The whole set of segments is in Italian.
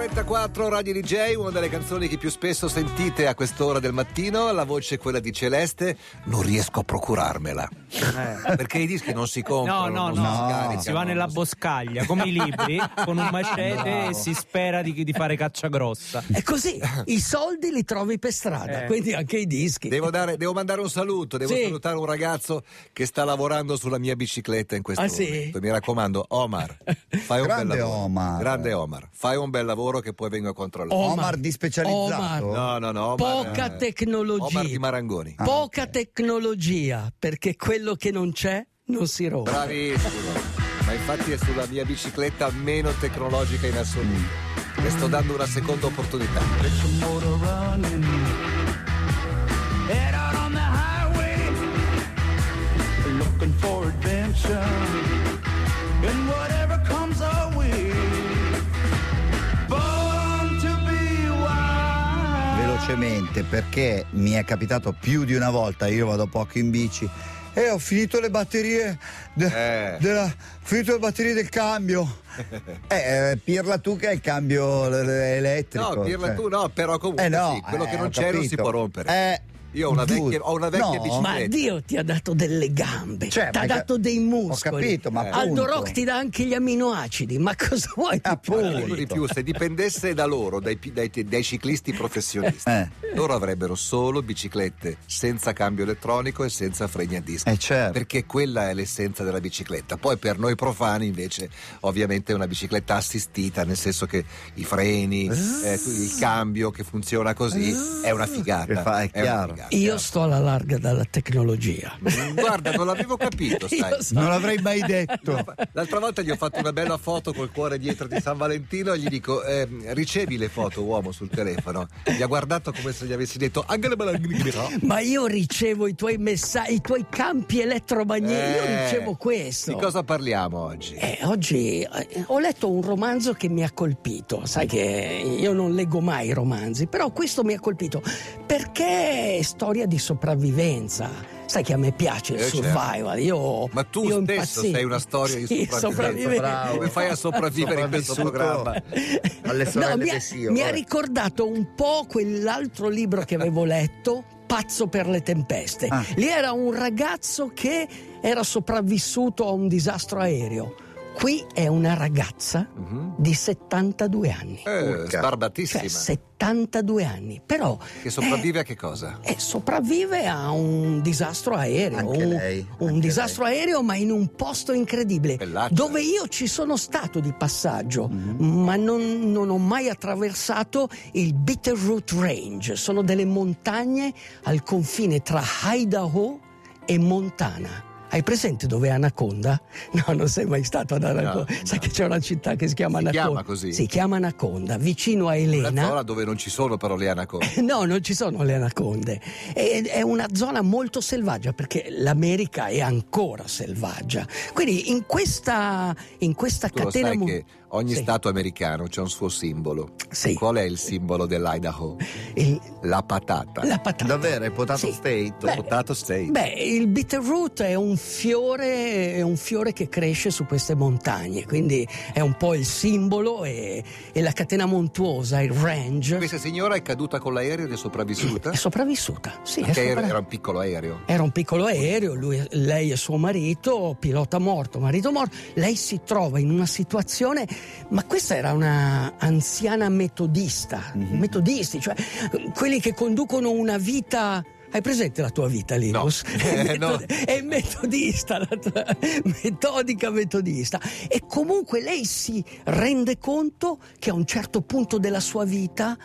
9.34 Radio DJ, una delle canzoni che più spesso sentite a quest'ora del mattino, la voce è quella di Celeste, non riesco a procurarmela. Eh. Perché i dischi non si comprano, No, no, non no, si scaricano. si va nella boscaglia come i libri con un macete e si spera di, di fare caccia grossa. È così, i soldi li trovi per strada, Eh. quindi anche i dischi. Devo, dare- devo mandare un saluto, devo Sì. salutare un ragazzo che sta lavorando sulla mia bicicletta in questo Ah, sì? momento. Mi raccomando, Omar, fai un Grande bel lavoro. Omar. Grande Omar, fai un bel lavoro che poi vengo a controllare. Omar di specializzato? No, no, no. Omar, Poca eh, tecnologia. Omar di Marangoni. Poca tecnologia, perché quello che non c'è non si rompe. Bravissimo. Ma infatti è sulla mia bicicletta meno tecnologica in assoluto. Le sto dando una seconda opportunità. Velocemente, perché mi è capitato più di una volta, io vado poco in bici. E ho finito le batterie de- Eh. della, finito le batterie del cambio. Eh, eh, pirla tu che hai il cambio elettrico. No, dirla cioè. tu no, però comunque Eh no, sì, quello eh, che non c'è non si può rompere. Eh, Io ho una vecchia, ho una vecchia No. bicicletta. Ma Dio ti ha dato delle gambe, Cioè, ti ha dato dei muscoli. Ho capito, ma Aldo appunto. Rock ti dà anche gli amminoacidi, ma cosa vuoi? di più? Appunto. Dico di più, se dipendesse da loro, dai, dai- dai ciclisti professionisti, Eh. loro avrebbero solo biciclette senza cambio elettronico e senza freni a disco. Eh, certo. Perché quella è l'essenza della bicicletta. Poi per noi profani invece ovviamente è una bicicletta assistita, nel senso che i freni, eh, il cambio che funziona così è una figata. Che fa- è una chiaro. Figata. Io sto alla larga dalla tecnologia. Mm, Guarda, non l'avevo capito, sai. Io so- Non l'avrei mai detto. L'altra volta gli ho fatto una bella foto col cuore dietro di San Valentino e gli dico: ehm, Ricevi le foto, uomo, sul telefono. Mi ha guardato come se gli avessi detto. Ma io ricevo i tuoi messaggi, i tuoi campi elettromagnetici, io Eh, ricevo questo. Di cosa parliamo oggi? Eh, oggi eh, ho letto un romanzo che mi ha colpito, sai che io non leggo mai romanzi, però questo mi ha colpito perché storia di sopravvivenza. Sai che a me piace il Eh, certo. survival, io Ma tu io stesso impazzisco. sei una storia di Sì, sopravvivenza. Come fai a sopravvivere in questo programma? Alle sorelle No, mi, ha, Sio, mi ha ricordato un po' quell'altro libro che avevo letto, Pazzo per le tempeste. Ah. Lì era un ragazzo che era sopravvissuto a un disastro aereo. Qui è una ragazza Mhm. di 72 anni. Eh, sbarbatissima. Cioè 72 anni, però che sopravvive a che cosa? eh, sopravvive a un disastro aereo, Anche un, lei, un anche disastro aereo ma in un posto incredibile, Bellaccia. dove io ci sono stato di passaggio, Mhm. ma non, non ho mai attraversato il Bitterroot Range, sono delle montagne al confine tra Idaho e Montana. Hai presente dove è Anaconda? No, non sei mai stato ad Anaconda. No, Sai no. che c'è una città che si chiama Si Anaconda? chiama così? Si chiama Anaconda, vicino a Una Elena. zona dove non ci sono però le anaconde. No, non ci sono le anaconde. È, è una zona molto selvaggia perché l'America è ancora selvaggia. Quindi in questa, in questa Tu lo catena. sai mo- che ogni Sì. stato americano c'è un suo simbolo. Sì. Qual è il simbolo dell'Idaho? Il- La patata. la patata. Davvero, è potato Sì. state? Beh, Potato state. Beh, il bitterroot è un fiore, è un fiore che cresce su queste montagne, quindi è un po' il simbolo e, e la catena montuosa, il range. Questa signora è caduta con l'aereo ed è sopravvissuta? È sopravvissuta, sì. Perché era, sopravvissuta. era un piccolo aereo. Era un piccolo aereo, lui- lei e suo marito, pilota morto, marito morto, lei si trova in una situazione, ma questa era una anziana metodista, metodisti, cioè quelli che conducono una vita... Hai presente la tua vita, Linus? No. È, Eh, no. è metodista, la tua- metodica metodista. E comunque lei si rende conto che a un certo punto della sua vita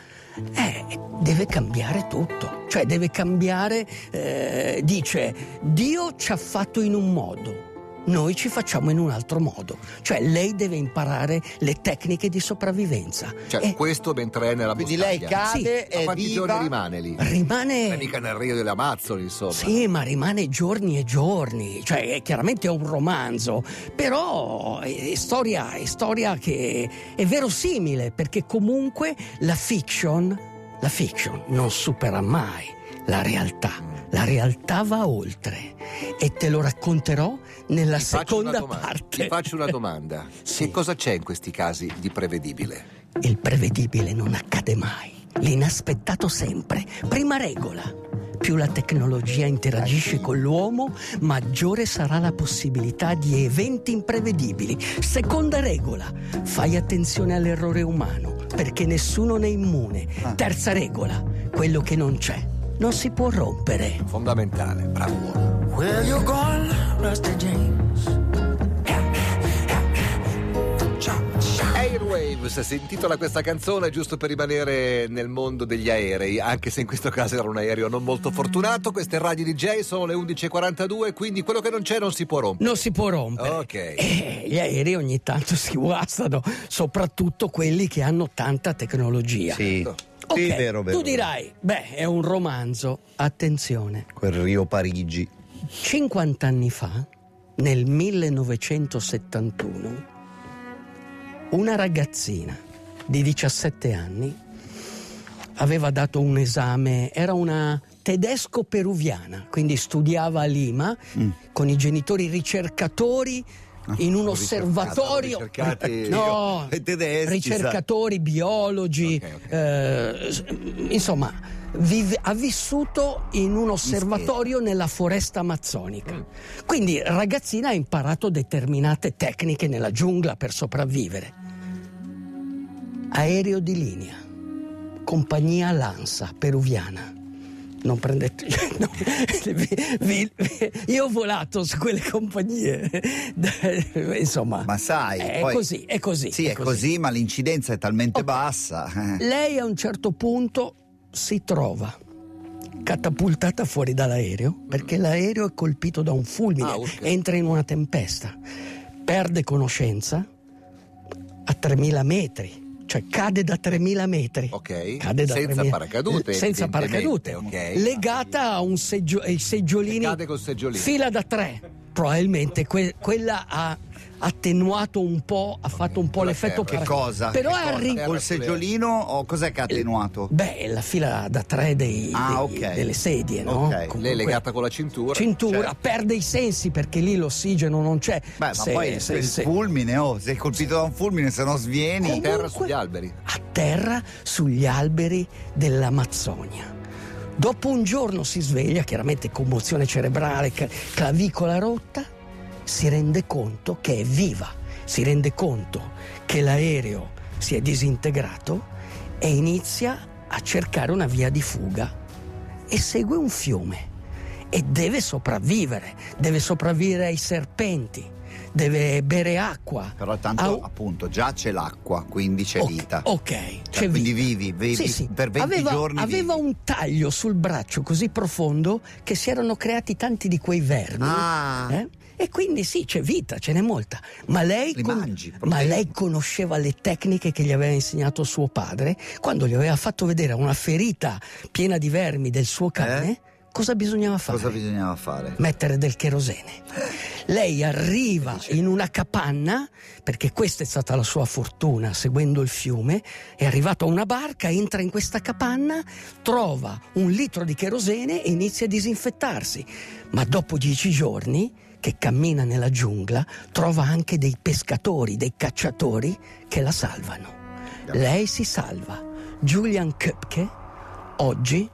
eh, deve cambiare tutto. Cioè deve cambiare, eh, dice, Dio ci ha fatto in un modo. Noi ci facciamo in un altro modo, cioè lei deve imparare le tecniche di sopravvivenza. Cioè, E questo mentre è nella Quindi boscaglia. lei cade Ma e quanti viva. giorni rimane lì? rimane È mica nel Rio delle Amazzoni, insomma. Sì, ma rimane giorni e giorni, cioè è- chiaramente è un romanzo, però è, è storia, è storia che è verosimile perché comunque la fiction, la fiction non supera mai la realtà. La realtà va oltre e te lo racconterò nella Ti seconda domanda. parte. Ti faccio una domanda. Sì. Che cosa c'è in questi casi di prevedibile? Il prevedibile non accade mai. L'inaspettato sempre. Prima regola. Più la tecnologia interagisce con l'uomo, maggiore sarà la possibilità di eventi imprevedibili. Seconda regola. Fai attenzione all'errore umano, perché nessuno ne è immune. Terza regola. Quello che non c'è non si può rompere. Fondamentale, bravo uomo. Where you gone, Rusty James? Airwaves si intitola questa canzone giusto per rimanere nel mondo degli aerei, anche se in questo caso era un aereo non molto fortunato. Queste radio DJ sono le 11.42, quindi quello che non c'è non si può rompere. Non si può rompere. Ok. Eh, gli aerei ogni tanto si guastano, soprattutto quelli che hanno tanta tecnologia. Sì, Ok, sì, vero, vero. Tu dirai, beh, è un romanzo. Attenzione, Quel Rio Parigi. 50 anni fa, nel 1971, una ragazzina di 17 anni aveva dato un esame, era una tedesco-peruviana, quindi studiava a Lima Mm. con i genitori ricercatori in un osservatorio. ricercati- no, tedeschi, ricercatori, biologi, Ok, ok. eh, insomma, vive- ha vissuto in un osservatorio nella foresta amazzonica. Quindi ragazzina ha imparato determinate tecniche nella giungla per sopravvivere. Aereo di linea, compagnia Lanza peruviana. Non prendete. no, vi- vi- io ho volato su quelle compagnie. Insomma, Ma sai, è poi- così, è così. Sì, è così, ma l'incidenza è talmente Ok. bassa. eh. Lei a un certo punto si trova catapultata fuori dall'aereo perché l'aereo è colpito da un fulmine, Ah, urca. entra in una tempesta, perde conoscenza a 3000 metri, cioè cade da 3000 metri. Ok. Cade da Senza 3000 paracadute, eh, Senza paracadute. ok. Legata a un seggio- ai seggiolini. E cade col seggiolino. Fila da tre. Probabilmente que- quella ha attenuato un po', ha fatto un po' Sulla l'effetto terra. Che cosa? Però Che è cosa? arri- Col seggiolino o cos'è che ha attenuato? Beh, la fila da tre dei, Ah, dei- ok. delle sedie, no? Ok. Comunque- Lei è legata con la cintura. cintura, certo. perde i sensi perché lì l'ossigeno non c'è. Beh, ma Se- poi se- il se- fulmine, oh, sei colpito da un fulmine, se no svieni. In terra Comunque- sugli alberi. atterra sugli alberi dell'Amazzonia. Dopo un giorno si sveglia, chiaramente commozione cerebrale, clavicola rotta, si rende conto che è viva, si rende conto che l'aereo si è disintegrato e inizia a cercare una via di fuga. E segue un fiume e deve sopravvivere, deve sopravvivere ai serpenti, deve bere acqua. Però tanto Ha un- appunto già c'è l'acqua, quindi c'è Ok, vita. Ok, Cioè, c'è quindi vita. vivi, vivi Sì, sì. per 20 aveva, giorni. Aveva vivi. un taglio sul braccio così profondo che si erano creati tanti di quei vermi. Ah. eh? E quindi sì, c'è vita, ce n'è molta. Ma lei, Li mangi, ma lei conosceva le tecniche che gli aveva insegnato suo padre quando gli aveva fatto vedere una ferita piena di vermi del suo cane. Cosa bisognava fare? Eh? Cosa bisognava fare? mettere del cherosene. Lei arriva in una capanna, perché questa è stata la sua fortuna seguendo il fiume, è arrivato a una barca, entra in questa capanna, trova un litro di cherosene e inizia a disinfettarsi. Ma dopo dieci giorni, che cammina nella giungla, trova anche dei pescatori, dei cacciatori che la salvano. Lei si salva. Julian Köpke, oggi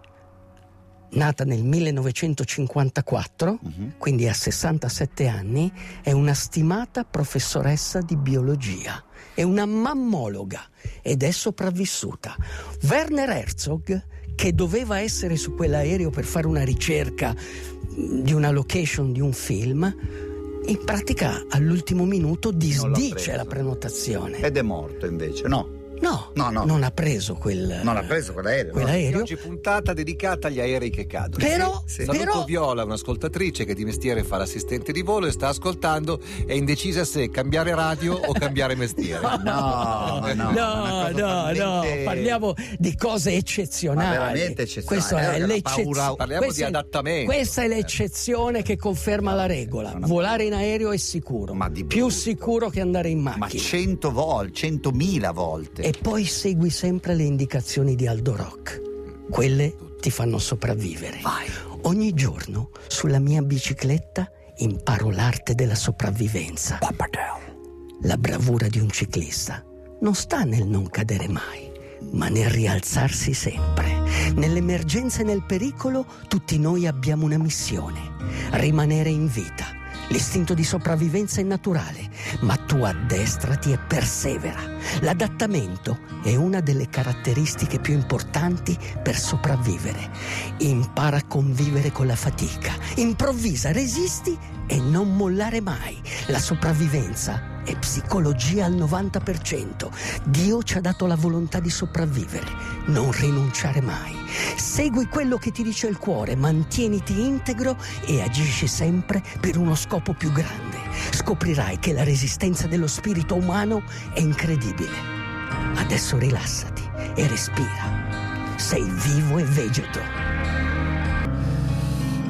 nata nel 1954, quindi ha 67 anni, è una stimata professoressa di biologia, è una mammologa ed è sopravvissuta. Werner Herzog, che doveva essere su quell'aereo per fare una ricerca di una location di un film, in pratica all'ultimo minuto disdice la prenotazione. Ed è morto invece, no? No, No, no. non ha preso quel, Non ha preso quell'aereo. no? quell'aereo. Oggi puntata dedicata agli aerei che cadono. Però, Sì, sì. Saluto però Viola, un'ascoltatrice che di mestiere fa l'assistente di volo e sta ascoltando, è indecisa se cambiare radio o cambiare mestiere. No, no, No, no, no, talmente- parliamo di cose eccezionali. Ma veramente eccezionali. Questo Eh, è l'eccezione. Parliamo Questa di adattamento. Questa è l'eccezione che conferma la regola. Una- Volare in aereo è sicuro. Ma di Più sicuro che andare in Ma macchina. cento volte, centomila volte. E poi segui sempre le indicazioni di Aldo Rock. Quelle ti fanno sopravvivere. Vai. Ogni giorno sulla mia bicicletta imparo l'arte della sopravvivenza. La bravura di un ciclista non sta nel non cadere mai, ma nel rialzarsi sempre. Nell'emergenza e nel pericolo tutti noi abbiamo una missione, rimanere in vita. L'istinto di sopravvivenza è naturale, ma tu addestrati e persevera. L'adattamento è una delle caratteristiche più importanti per sopravvivere. Impara a convivere con la fatica, improvvisa, resisti e non mollare mai. La sopravvivenza è psicologia al 90%. Dio ci ha dato la volontà di sopravvivere, non rinunciare mai. Segui quello che ti dice il cuore, mantieniti integro e agisci sempre per uno scopo più grande. Scoprirai che la resistenza dello spirito umano è incredibile. Adesso rilassati e respira. Sei vivo e vegeto.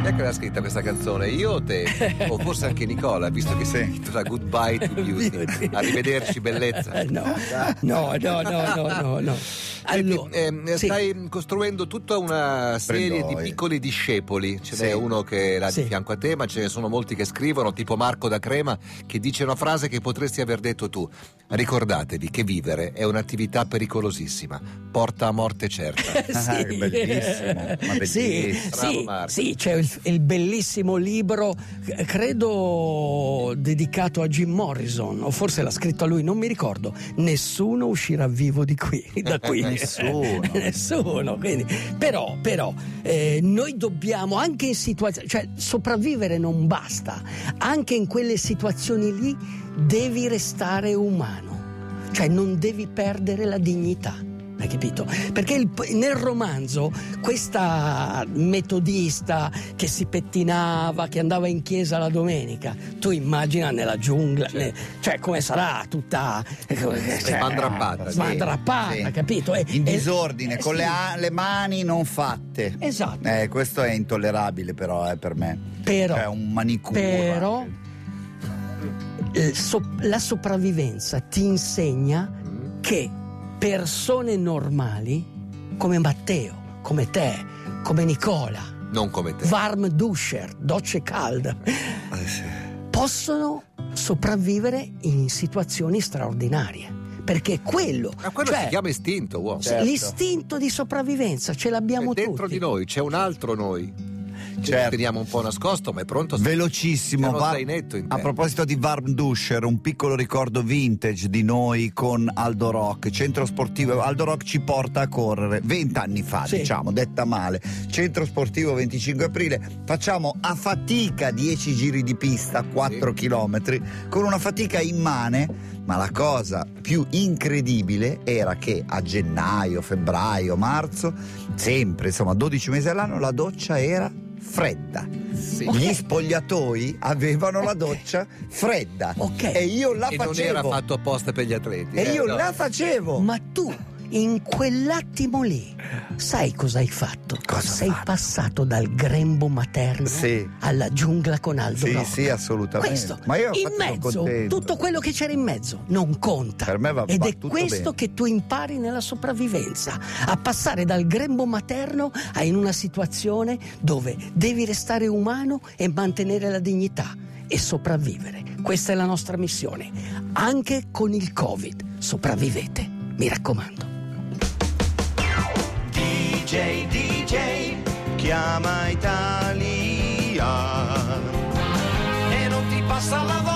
È che l'ha scritta questa canzone? Io o te? O forse anche Nicola, visto che si intitola Goodbye to Beauty. Arrivederci, bellezza. Eh, No, no, no, no, no, no, no. Senti, Allora, ehm, sì. stai costruendo tutta una serie Prendoi. di piccoli discepoli. Ce Sì. n'è uno che l'ha Sì. di fianco a te, ma ce ne sono molti che scrivono, tipo Marco da Crema, che dice una frase che potresti aver detto tu. Ricordatevi che vivere è un'attività pericolosissima, porta a morte certa. Ah, che bellissimo, ma Sì, bellissimo. Bravo sì, Marco. sì, c'è il, il bellissimo libro, eh, credo dedicato a Jim Morrison, o forse l'ha scritto a lui, non mi ricordo. Nessuno uscirà vivo di qui, da qui. Nessuno. Nessuno. quindi- però, però, eh, noi dobbiamo anche in situazioni, cioè sopravvivere non basta, anche in quelle situazioni lì devi restare umano, cioè non devi perdere la dignità. Hai capito? Perché il- nel romanzo questa metodista che si pettinava, che andava in chiesa la domenica, tu immagina nella giungla, ne- cioè come sarà tutta cioè, Smandrappata, smandrappata, Sì. capito? E- In e- disordine, eh, con sì. le, le mani non fatte. Esatto. Eh, questo è intollerabile però eh, per me. Però- Cioè, un manicuro. però-. Eh, so- la sopravvivenza ti insegna che persone normali come Matteo, come te, come Nicola, Non come te. warm duscher, docce calde, Eh, sì. possono sopravvivere in situazioni straordinarie. Perché quello, Ma quello cioè, si chiama istinto, uomo. Certo. l'istinto di sopravvivenza ce l'abbiamo È dentro tutti. di noi c'è un altro noi. Certo. teniamo un po' nascosto, ma è pronto? Velocissimo, va- a proposito di Warm Duscher, un piccolo ricordo vintage di noi con Aldo Rock, centro sportivo, Aldo Rock ci porta a correre vent'anni fa, Sì. diciamo, detta male, centro sportivo 25 aprile, facciamo a fatica 10 giri di pista, 4 km, con una fatica immane, ma la cosa più incredibile era che a gennaio, febbraio, marzo, sempre, insomma 12 mesi all'anno, la doccia era fredda. Sì. Gli spogliatoi avevano la doccia fredda Ok. e io la E non facevo. era fatto apposta per gli atleti. E eh, io no. la facevo. Ma tu, in quell'attimo lì, sai cosa hai fatto? Cosa Sei fatto? passato dal grembo materno Sì. alla giungla con Aldo Sì, Rock. sì, assolutamente. Questo, Ma io in mezzo, tutto quello che c'era in mezzo non conta. Per me va- Ed va è questo bene. che tu impari nella sopravvivenza, a passare dal grembo materno a in una situazione dove devi restare umano e mantenere la dignità e sopravvivere. Questa è la nostra missione. Anche con il Covid sopravvivete, mi raccomando. DJ, DJ, chiama Italia. E non ti passa la voglia